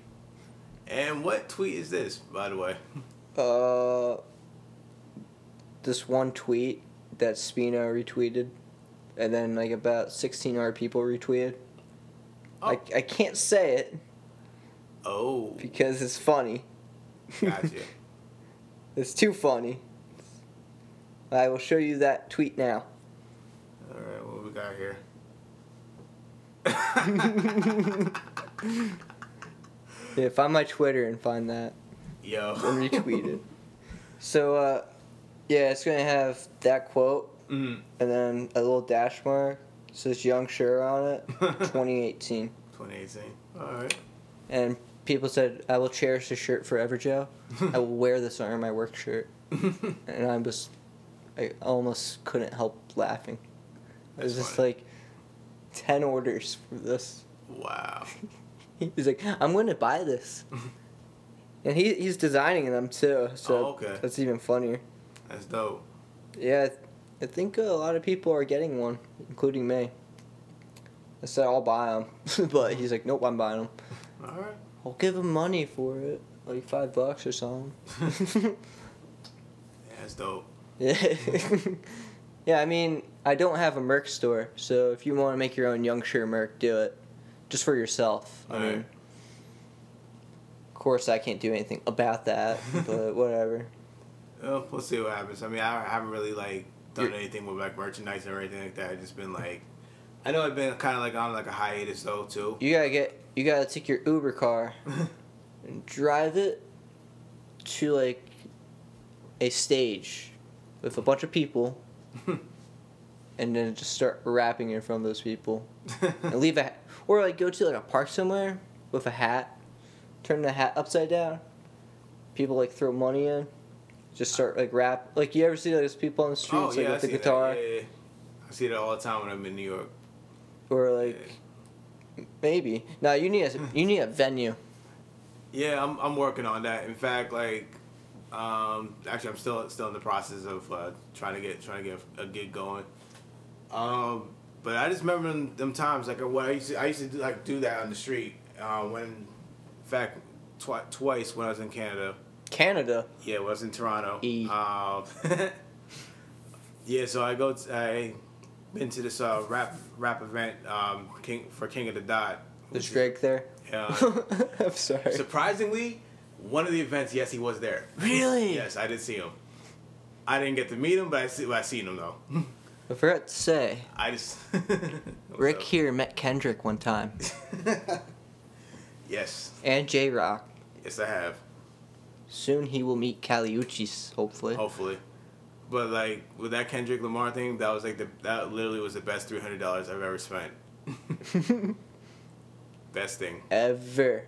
And what tweet is this, by the way? Uh, this one tweet that Spina retweeted, and then like about 16 other people retweeted. Oh. I, I can't say it Oh, because it's funny. Gotcha. It's too funny. I will show you that tweet now. All right, what we got here? Yeah, find my Twitter and find that Yo. and retweet it. So, uh, yeah, it's gonna have that quote Mm, and then a little dash mark. It says Young Sure on it, 2018. 2018. All right. And people said, I will cherish this shirt forever, Joe. I will wear this on my work shirt. And I was, I almost couldn't help laughing. It was That's just funny. like 10 orders for this. wow. He's like, I'm going to buy this. and he, he's designing them too, so Oh, okay. that's even funnier. That's dope. Yeah, I, I think a lot of people are getting one, including me. I said I'll buy them, but he's like, nope, I'm buying them. All right. I'll give him money for it, like five bucks or something. Yeah, that's dope. yeah. yeah, I mean, I don't have a merch store, so if you want to make your own Young Sure merch, do it. Just for yourself. I mean, Alright. of course, I can't do anything about that, but whatever. Well, we'll see what happens. I mean, I haven't really like done You're- anything with like merchandise or anything like that. I've just been like, I know I've been kind of like on like a hiatus though too. You gotta get, you gotta take your Uber car and drive it to like a stage with a bunch of people, and then just start rapping in front of those people. and leave a or like go to like a park somewhere with a hat, turn the hat upside down. People like throw money in, just start like rap. Like you ever see those people on the oh, streets like Oh, I with the see that. guitar, Yeah, yeah, yeah. I see that all the time when I'm in New York. or like maybe. No, you need a you need a venue. Yeah, I'm, I'm working on that. In fact, like, um, actually, I'm still still in the process of uh, trying to get trying to get a, gig going. Um, but I just remember them, them times like what I used to I used to do, like do that on the street uh, when, in fact, twi- twice when I was in Canada. Canada. Yeah, when I was in Toronto. E. Um, yeah, so I go. To, I been to this uh, rap rap event um, King for King of the Dot. There's Drake there. Yeah. I'm sorry. Surprisingly, one of the events, yes, he was there. Really? Yes, I did see him. I didn't get to meet him, but I see, but I seen him though. I forgot to say, I just Rick What's here met Kendrick one time, yes, and Jay Rock. yes, I have. Soon he will meet Kali Uchis, hopefully. Hopefully, but like with that Kendrick Lamar thing, that was like the that literally was the best three hundred dollars I've ever spent. Best thing. Ever.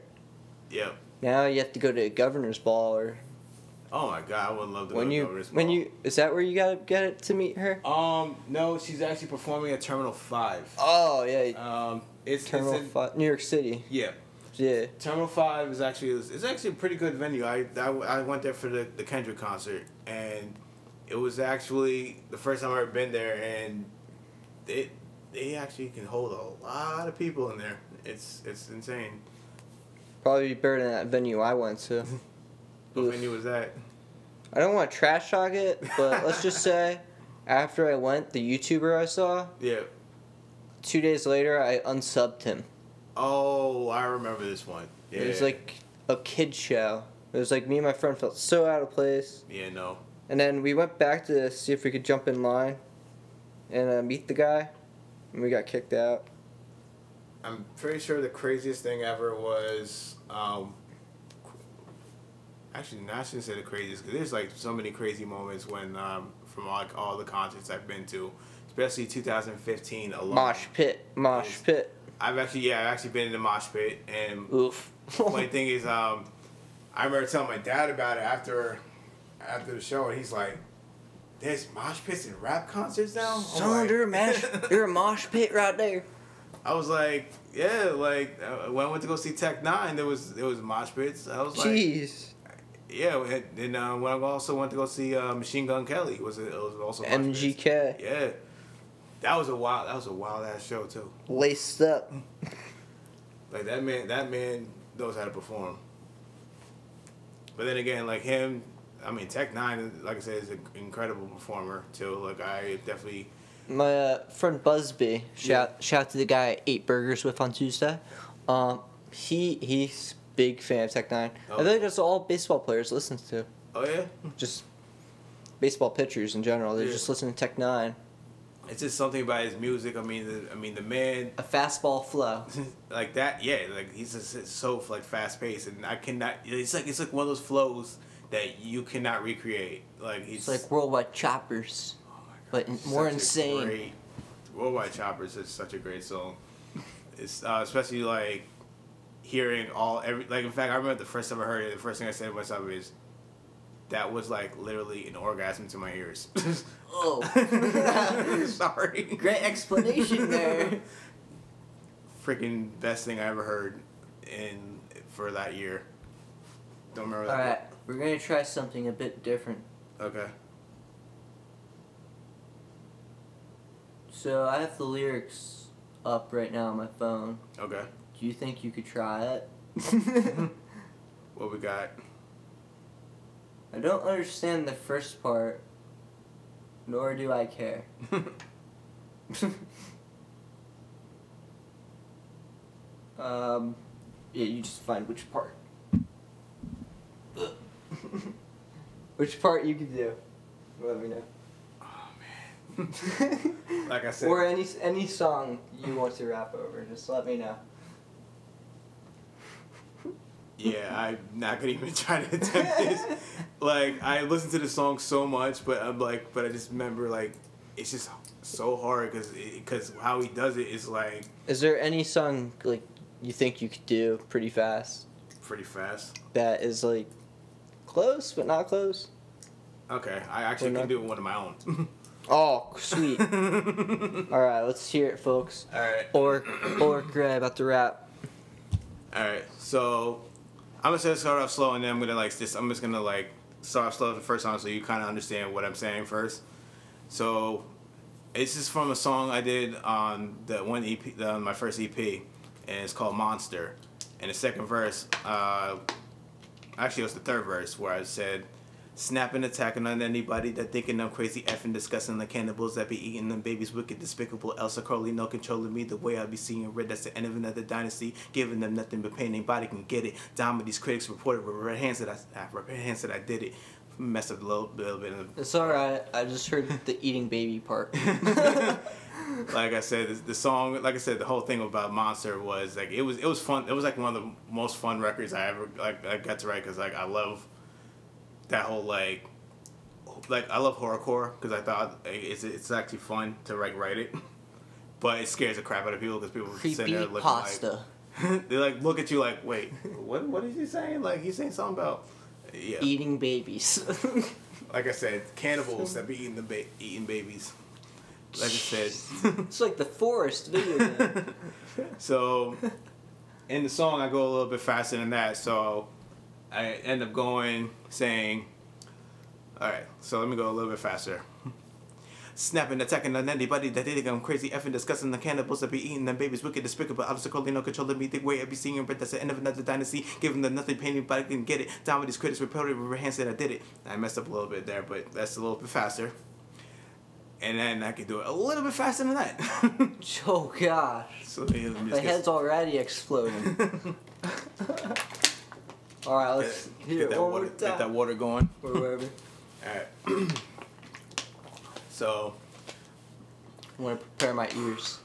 Yep. Now you have to go to a governor's ball, or Oh my god, I would love to when go to you Governor's when Ball. you is that where you gotta get it to meet her? Um, no, she's actually performing at Terminal Five. Oh yeah, Um, it's Terminal it's in, Fi- New York City. yeah. Yeah. Terminal Five is actually it's actually a pretty good venue. I, I, I went there for the, the Kendrick concert, and it was actually the first time I ever been there, and it they actually can hold a lot of people in there. It's it's insane. Probably better than that venue I went to. What Oof. venue was that? I don't want to trash talk it, but let's just say, after I went, the YouTuber I saw, Yeah. two days later, I unsubbed him. Oh, I remember this one. Yeah. It was like a kid show. It was like me and my friend felt so out of place. Yeah, no. And then we went back to see if we could jump in line and uh, meet the guy, and we got kicked out. I'm pretty sure the craziest thing ever was. Um, actually, no, I shouldn't say the craziest because there's like so many crazy moments when um, from like all the concerts I've been to, especially 2015 alone. Mosh pit, mosh pit. I've actually yeah, I've actually been in the mosh pit, and Oof. funny thing is, um, I remember telling my dad about it after after the show, and he's like, "There's mosh pits and rap concerts now." Son, like- you're a mash, you're a mosh pit right there. I was like, yeah, like uh, when I went to go see Tech N9ne, there was there was mosh pits. I was like, Jeez. yeah, and, uh, when I also went to go see uh, Machine Gun Kelly, was it, it was also. MGK. Yeah, that was a wild that was a wild ass show too. Laced up. Like that man, that man knows how to perform. But then again, like him, I mean, Tech N9ne, like I said, is an incredible performer too. Like I definitely, My uh, friend Busby, shout shout to the guy I ate burgers with on Tuesday. Um, he he's big fan of Tech N9ne. I Oh. think that's all baseball players listen to. oh yeah, Just baseball pitchers in general. They Yeah. just listen to Tech N9ne. it's just something about his music. I mean, the, I mean, the man, A fastball flow. like that, yeah, like he's just so like fast paced, and I cannot. It's like it's like one of those flows that you cannot recreate. Like he's It's like worldwide choppers, oh but it's more insane. Great, Worldwide Choppers is such a great song. It's uh, especially like hearing all every like. In fact, I remember the first time I heard it. The first thing I said to myself is, "That was like literally an orgasm to my ears." Oh. Sorry. Great explanation there. Freaking best thing I ever heard in for that year. Don't remember All that. right, we're gonna try something a bit different. Okay. So I have the lyrics up right now on my phone. Okay. Do you think you could try it? What we got? I don't understand the first part, nor do I care. um, yeah, you just find which part. Which part you could do. Let me know. oh man. Like I said. or any any song you want to rap over, just let me know. Yeah, I'm not gonna even try to attempt this. Like I listen to the song so much, but I'm like, but I just remember like, it's just so hard because because how he does it is like Is there any song like you think you could do pretty fast pretty fast. that is like close but not close? Okay, I actually can not- do one of my own. Oh, sweet. All right, let's hear it, folks. All right. Or or Gray about to rap. All right, so I'm gonna start off slow, and then I'm gonna like just I'm just gonna like start off slow the first time, so you kind of understand what I'm saying first. So, this is from a song I did on the one EP, the, my first EP, and it's called Monster. And the second verse, uh, actually it was the third verse where I said. Snapping, attacking on anybody that thinking I'm crazy, effing, discussing the cannibals that be eating them babies, wicked, despicable. Elsa Crowley, no controlling me. The way I be seeing red, that's the end of another dynasty. Giving them nothing but pain, anybody can get it. Down with these critics reported with red hands that I, uh, red hands that I did it. Messed up a little, little bit. It's all right. I just heard the eating baby part. like I said, the, the song, like I said, the whole thing about Monster was like it was it was fun. It was like one of the most fun records I ever like I got to write because like I love that whole like like I love horrorcore because I thought it's it's actually fun to like write it, but it scares the crap out of people because people sit Creepy there looking pasta. like they like look at you like wait what what is he saying like he's saying something about yeah Eating babies. like I said cannibals that be eating the ba- eating babies like I said. it's like the forest video game. so in the song I go a little bit faster than that so I end up going saying all right so let me go a little bit faster snapping attacking on anybody that did it I'm crazy effing discussing the cannibals that be eating them babies wicked despicable obstacle no controlling me the way I be seeing but that's the end of another dynasty giving them nothing pain anybody can get it down with these critics reported with hands that I did it I messed up a little bit there but that's a little bit faster and then I can do it a little bit faster than that oh gosh. so My get- head's already exploding. all right, let's Get, hear get that one water, get that water going. Or wherever. Alright. So, I want to prepare my ears.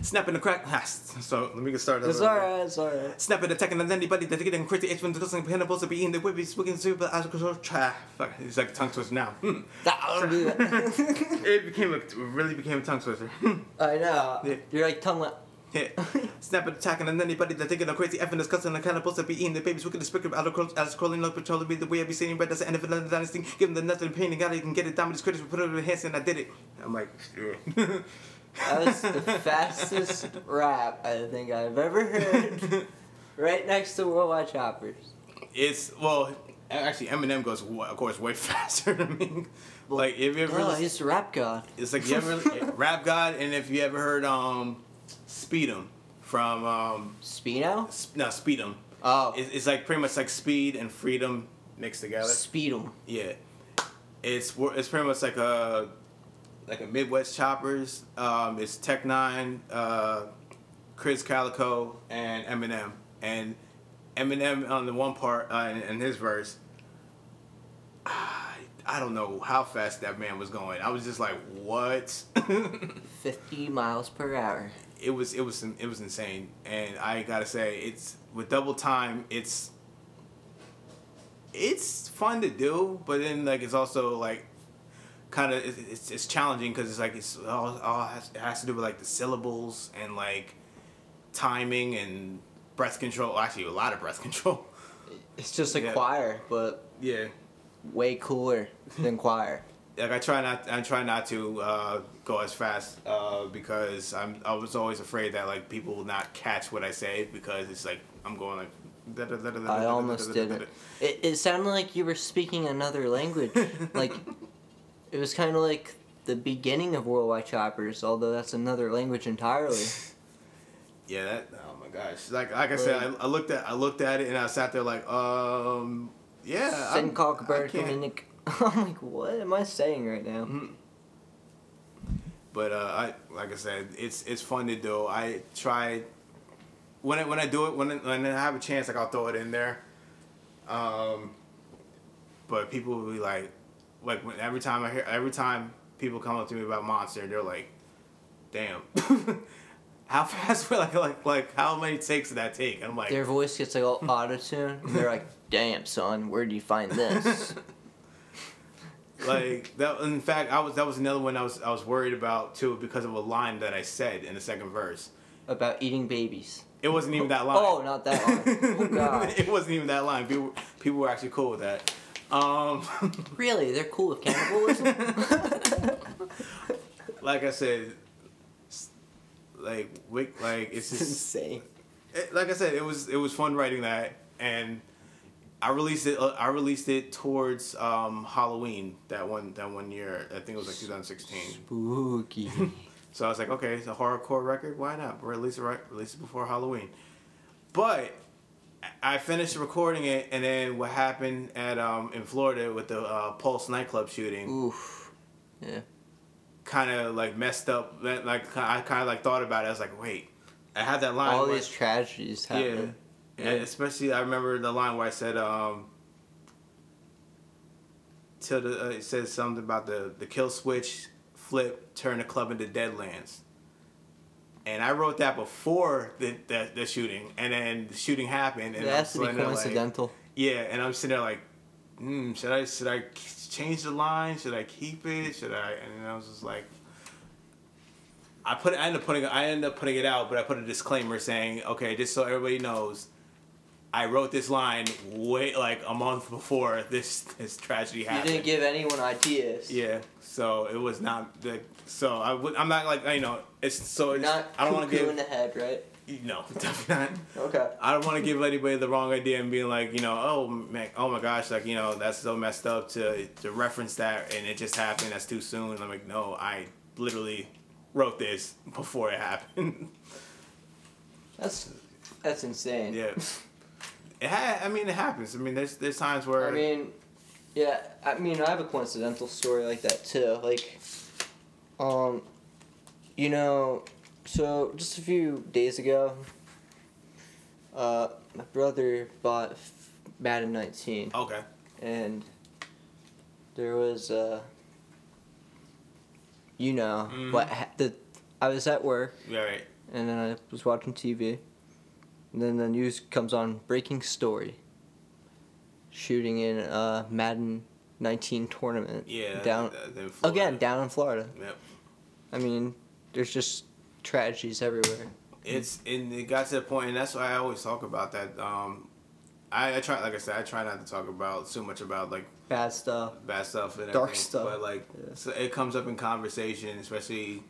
Snap Snapping the crack. So let me get started. It's alright, it's alright. Snapping, attacking on anybody that getting crazy. It's when the doesn't pinnable to be in the whip. He's looking super of control. Fuck. He's like a tongue twister now. Hmm. I'll do that. it became a really became a tongue twister. I know. Yeah. You're like tongue. Yeah. Snapping, attacking on anybody that taking a crazy effing discussing the cannibals to be eating the babies wicked spectrum out of crawling out of scrolling up patrolling be the way I be seeing red that's the end of another dynasty give them the nothing pain and God you can get it down with his critics put it in the hands and I did it I'm like yeah. That was the fastest rap I think I've ever heard. right next to Worldwide Choppers. it's well actually Eminem goes of course way faster than me like if you ever Oh, he's rap god. it's like you ever rap god and if you ever heard um speed 'em from um Speedo? S- no speed 'em Oh. it's, it's like pretty much like speed and freedom mixed together Speedom. Yeah, it's it's pretty much like a like a Midwest Choppers. Um, it's Tech N9ne, uh, Krizz Kaliko, and Eminem. And Eminem on the one part uh, in, in his verse. I, I don't know how fast that man was going. I was just like, what? 50 miles per hour. It was it was it was insane, and I gotta say, it's with double time, it's it's fun to do, but then like it's also like kind of it's, it's challenging because it's like it's all, all has, it has to do with like the syllables and like timing and breath control. Actually, a lot of breath control. It's just a Yeah. choir, but Yeah. way cooler than choir. like I try not I try not to uh, go as fast uh, because I'm I was always afraid that like people will not catch what I say because it's like I'm going like. I almost didn't. It, it sounded like you were speaking another language. like, it was kind of like the beginning of Worldwide Choppers, although that's another language entirely. Yeah, that. Oh my gosh! Like like I said, I, I looked at I looked at it and I sat there like, um, yeah. I'm- Dominic. I'm like, what am I saying right now? But uh, I like I said, it's it's fun to do. I try when I when I do it when I, when I have a chance, like I'll throw it in there. Um, but people will be like, like when, every time I hear every time people come up to me about Monster, they're like, "Damn, how fast? were Like like like how many takes did that take?" And I'm like, Their voice gets like all auto tune. They're like, damn, son, where do you find this? like that. In fact, I was that was another one I was I was worried about too because of a line that I said in the second verse. About eating babies. It wasn't even that line. Oh, not that line. Oh, it wasn't even that line. People people were actually cool with that. Um, Really? They're cool with cannibalism? like I said, like like it's just insane. it, like I said, it was it was fun writing that, and I released it. Uh, I released it towards um, Halloween that one that one year. I think it was like 2016. Spooky. So I was like, okay, it's a horrorcore record. Why not release it right? Release it before Halloween. But I finished recording it, and then what happened at um in Florida with the uh, Pulse nightclub shooting Oof. Yeah. kind of like messed up. Like I kind of like thought about it. I was like, wait, I had that line. All where- these tragedies yeah. And especially I remember the line where I said um. Till the uh, it says something about the the kill switch flip turn the club into Deadlands. And I wrote that before the, the, the shooting, and then the shooting happened, and It I'm has to be there like- yeah, and I'm sitting there like, mm, should I should I change the line? Should I keep it? Should I? And I was just like, I put I ended up putting I ended up putting it out, but I put a disclaimer saying, okay, just so everybody knows, I wrote this line way like a month before this this tragedy happened. You didn't give anyone ideas. yeah, so it was not the so I would I'm not like you know it's so it's, Not I don't want to give in the head, right? no definitely not. Okay. I don't want to give anybody the wrong idea and being like, you know, oh man, oh my gosh, like you know, that's so messed up to to reference that and it just happened. That's too soon. And I'm like, no, I literally wrote this before it happened. That's that's insane. yeah, it ha- I mean, it happens. I mean, there's there's times where I mean, yeah. I mean, I have a coincidental story like that too. Like, um, you know, so just a few days ago, uh, my brother bought Madden 19, okay, and there was uh, you know Mhm. what ha- the I was at work yeah, right, and then I was watching TV, and then the news comes on: breaking story. Shooting in a Madden 19 tournament. Yeah. Down uh, in again down in Florida. Yep. I mean, there's just tragedies everywhere. It's and it got to the point, and that's why I always talk about that. Um, I, I try, like I said, I try not to talk about too much about like Bad stuff. bad stuff and Dark everything, stuff. But like, Yeah. so it comes up in conversation, especially,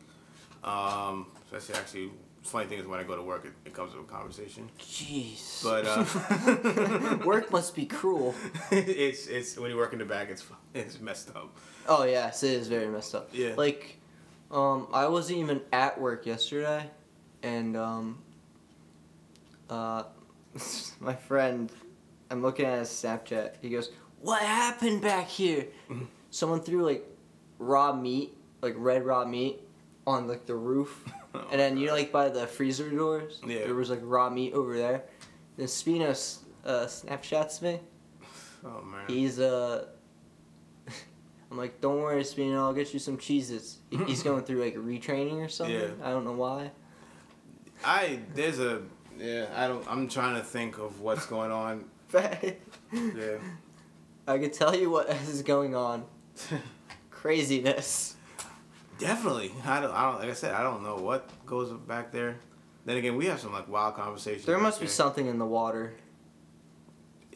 um, especially actually. Funny thing is when I go to work, it, it comes up a conversation. Jeez. But uh, Work must be cruel. it's it's when you work in the back, it's it's messed up. Oh yes, it is very messed up. Yeah. Like, um, I wasn't even at work yesterday, and um, uh, my friend, I'm looking at his Snapchat. He goes, "What happened back here?" Mm-hmm. Someone threw like raw meat, like red raw meat, on like the roof, and then you know, like by the freezer doors. Yeah. There was like raw meat over there. Then Spino uh, Snapchats me. Oh man. He's uh I'm like, don't worry, Spino, I'll get you some cheeses. He's going through like retraining or something. Yeah. I don't know why. I there's a yeah. I don't. I'm trying to think of what's going on. Yeah. I could tell you what is going on. Craziness. Definitely. I don't. I don't. Like I said, I don't know what goes back there. Then again, we have some like wild conversations. There must be something in the water.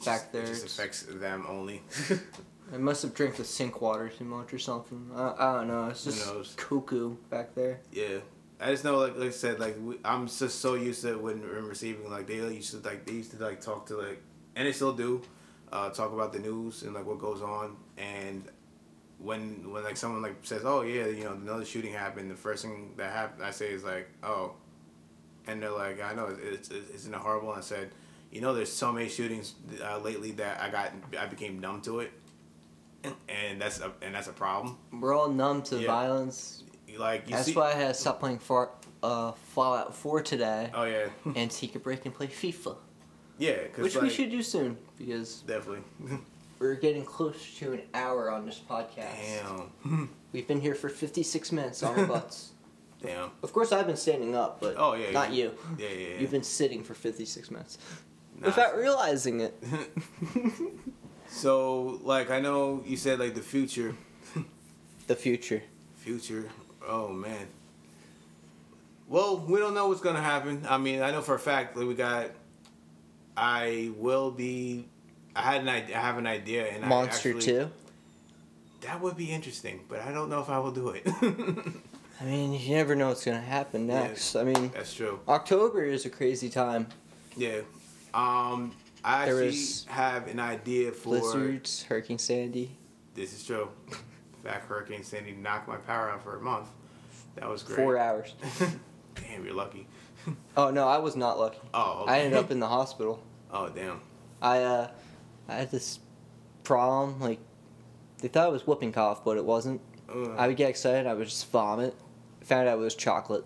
Back just- there, It just affects them only. I must have drank the sink water too much or something. I, I don't know. It's just cuckoo back there. yeah. I just know, like, like I said, like we, I'm just so used to when when receiving, like they used to like they used to like talk to like, and they still do, uh, talk about the news and like what goes on. And when when like someone like says, oh yeah, you know another shooting happened, the first thing that happened I say is like, oh, and they're like, I know it's it's isn't it horrible? And I said, you know, there's so many shootings uh, lately that I got I became numb to it, and that's a and that's a problem. We're all numb to Yeah. violence. Like you That's see, why I had to stop playing Far, uh, Fallout 4 today oh yeah, and take a break and play FIFA. yeah, cause Which like, we should do soon because definitely. we're getting close to an hour on this podcast. Damn. Hmm. We've been here for 56 minutes on our butts. Damn. of course, I've been standing up, but Oh yeah. not you. Yeah, yeah. yeah. You've been sitting for 56 minutes Nah, without realizing it. so like I know you said like the future, the future. future. Oh man. Well, we don't know what's gonna happen. I mean, I know for a fact that we got. I will be. I had an idea. I have an idea, and Monster I actually, 2. That would be interesting, but I don't know if I will do it. I mean, you never know what's going to happen Yeah. next. I mean, That's true. October is a crazy time. Yeah. Um, I There actually have an idea for. Blizzards, Hurricane Sandy. This is true. Back Hurricane Sandy knocked my power out for a month. That was great. Four hours. damn, you're lucky. Oh, no, I was not lucky. Oh, okay. I ended up in the hospital. Oh, damn. I uh, I had this problem. Like, they thought it was whooping cough, but it wasn't. Ugh. I would get excited. I would just vomit. Found out it was chocolate.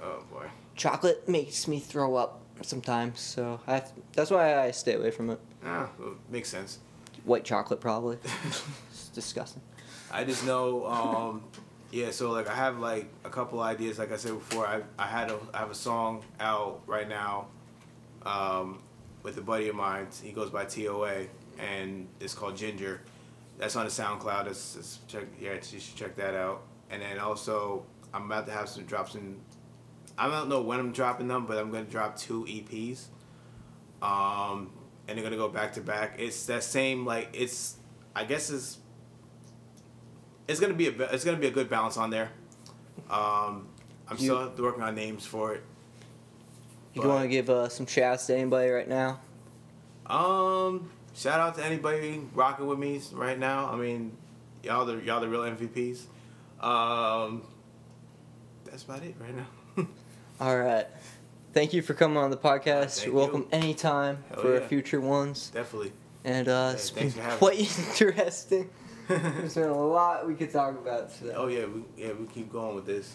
oh boy. Chocolate makes me throw up sometimes, so I have that's why I stay away from it. Ah, well, makes sense. White chocolate, probably. it's disgusting. I just know, um, yeah. So like, I have like a couple ideas. Like I said before, I I had a I have a song out right now, um, with a buddy of mine. He goes by TOA, and it's called Ginger. That's on the SoundCloud. It's, it's check yeah, you should check that out. And then also, I'm about to have some drops in. I don't know when I'm dropping them, but I'm gonna drop two EPs. Um, and they're gonna go back to back. It's that same like it's. I guess it's. It's gonna be a it's gonna be a good balance on there. Um, I'm You- still working on names for it. You want to give uh, some shouts to anybody right now? Um, shout out to anybody rocking with me right now. I mean, y'all the y'all the real MVPs. Um, that's about it right now. All right. Thank you for coming on the podcast. You're welcome you. anytime Hell for yeah. future ones. Definitely. And uh, it's been quite interesting. There's been a lot we could talk about today. oh yeah, we yeah we keep going with this.